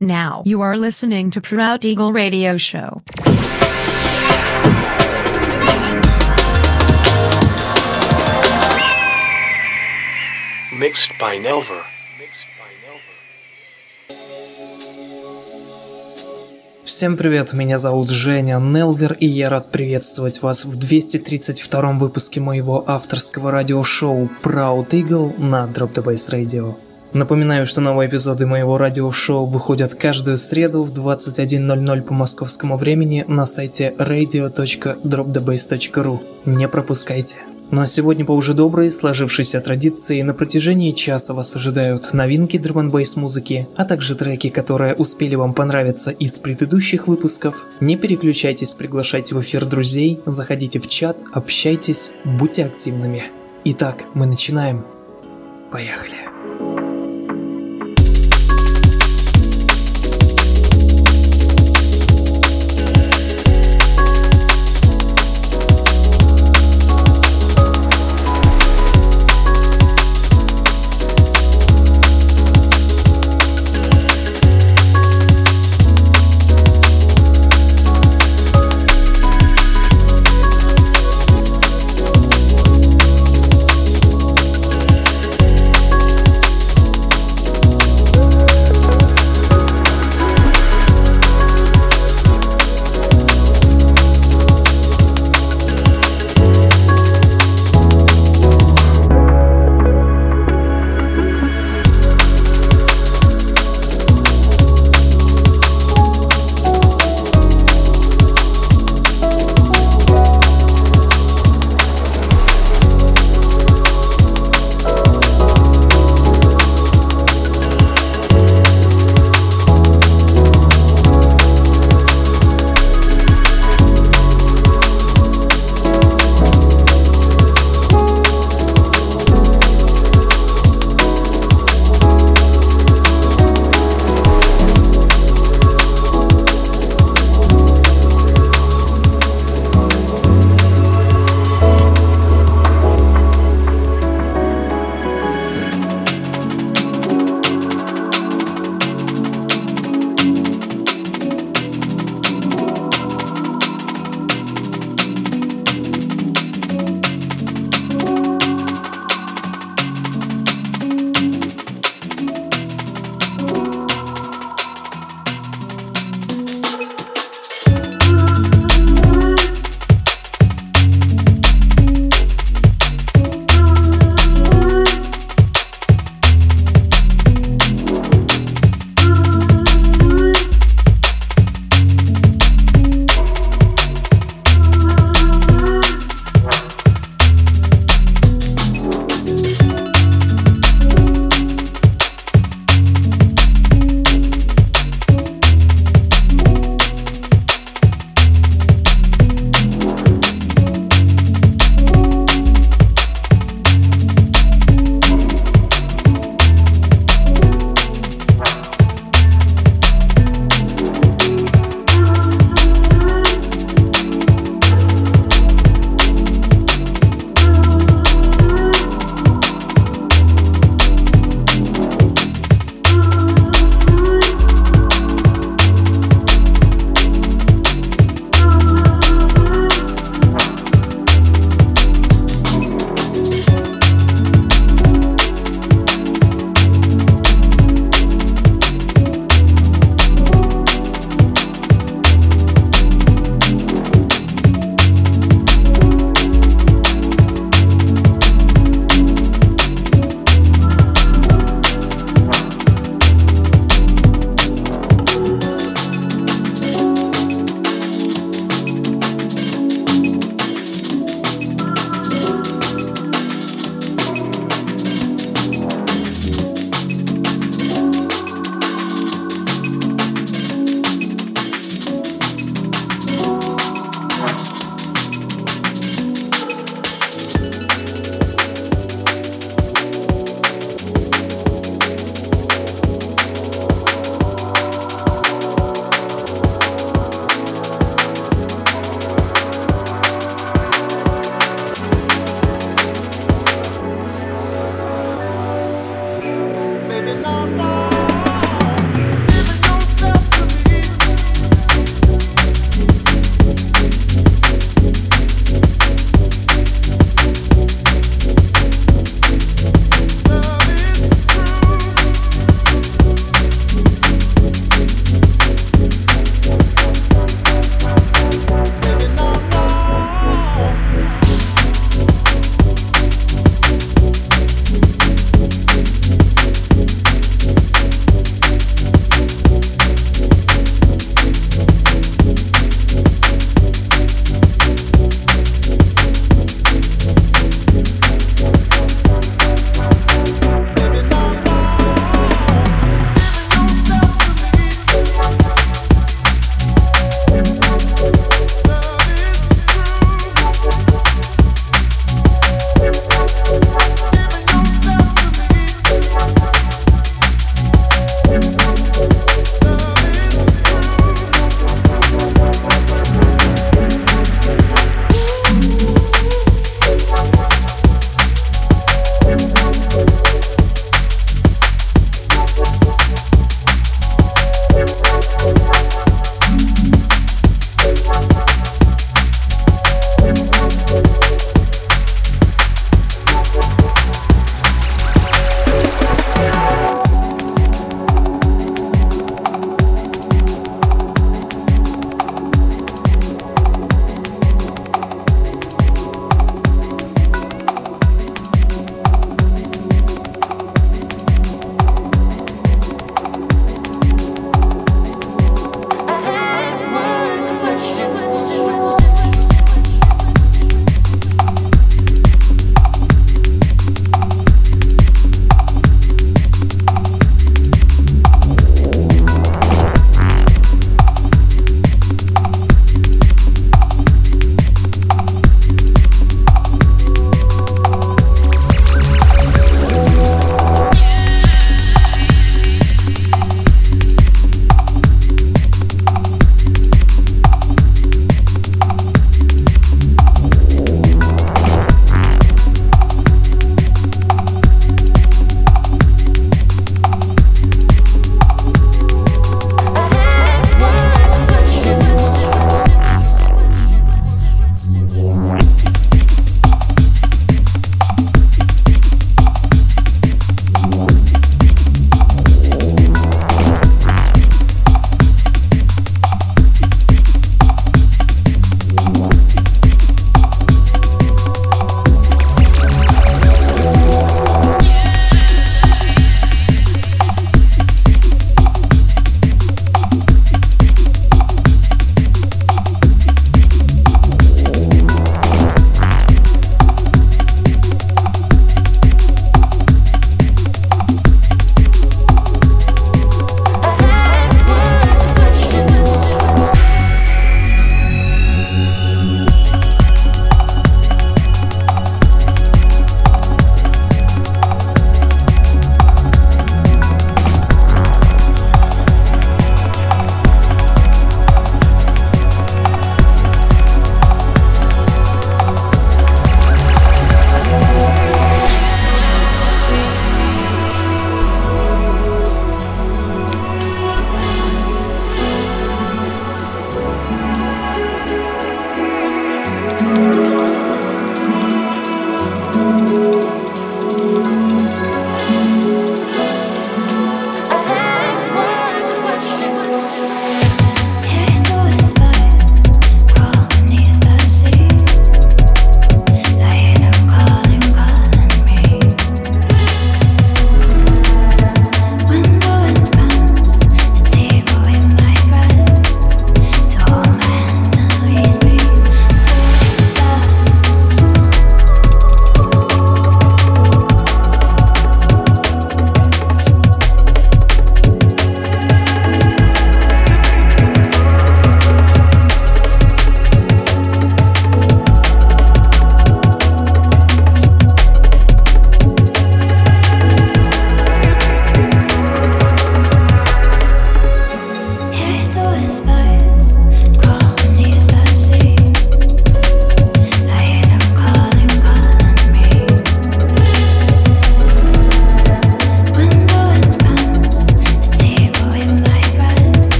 Now you are listening to Proud Eagle Radio Show. Mixed by Nelver. Всем привет, меня зовут Женя Нелвер, и я рад приветствовать вас в 232 выпуске моего авторского радиошоу Proud Eagle на Drop the Bass Radio. Напоминаю, что новые эпизоды моего радиошоу выходят каждую среду в 21.00 по московскому времени на сайте radio.dropthebase.ru. Не пропускайте. Ну а сегодня по уже доброй, сложившейся традиции, на протяжении часа вас ожидают новинки драм музыки, а также треки, которые успели вам понравиться из предыдущих выпусков. Не переключайтесь, приглашайте в эфир друзей, заходите в чат, общайтесь, будьте активными. Итак, мы начинаем. Поехали.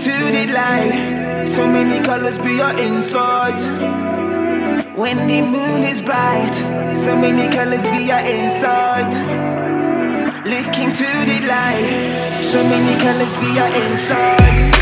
To the light. So many colors be your inside. When the moon is bright. So many colors be your inside. Looking to the light. So many colors be your inside.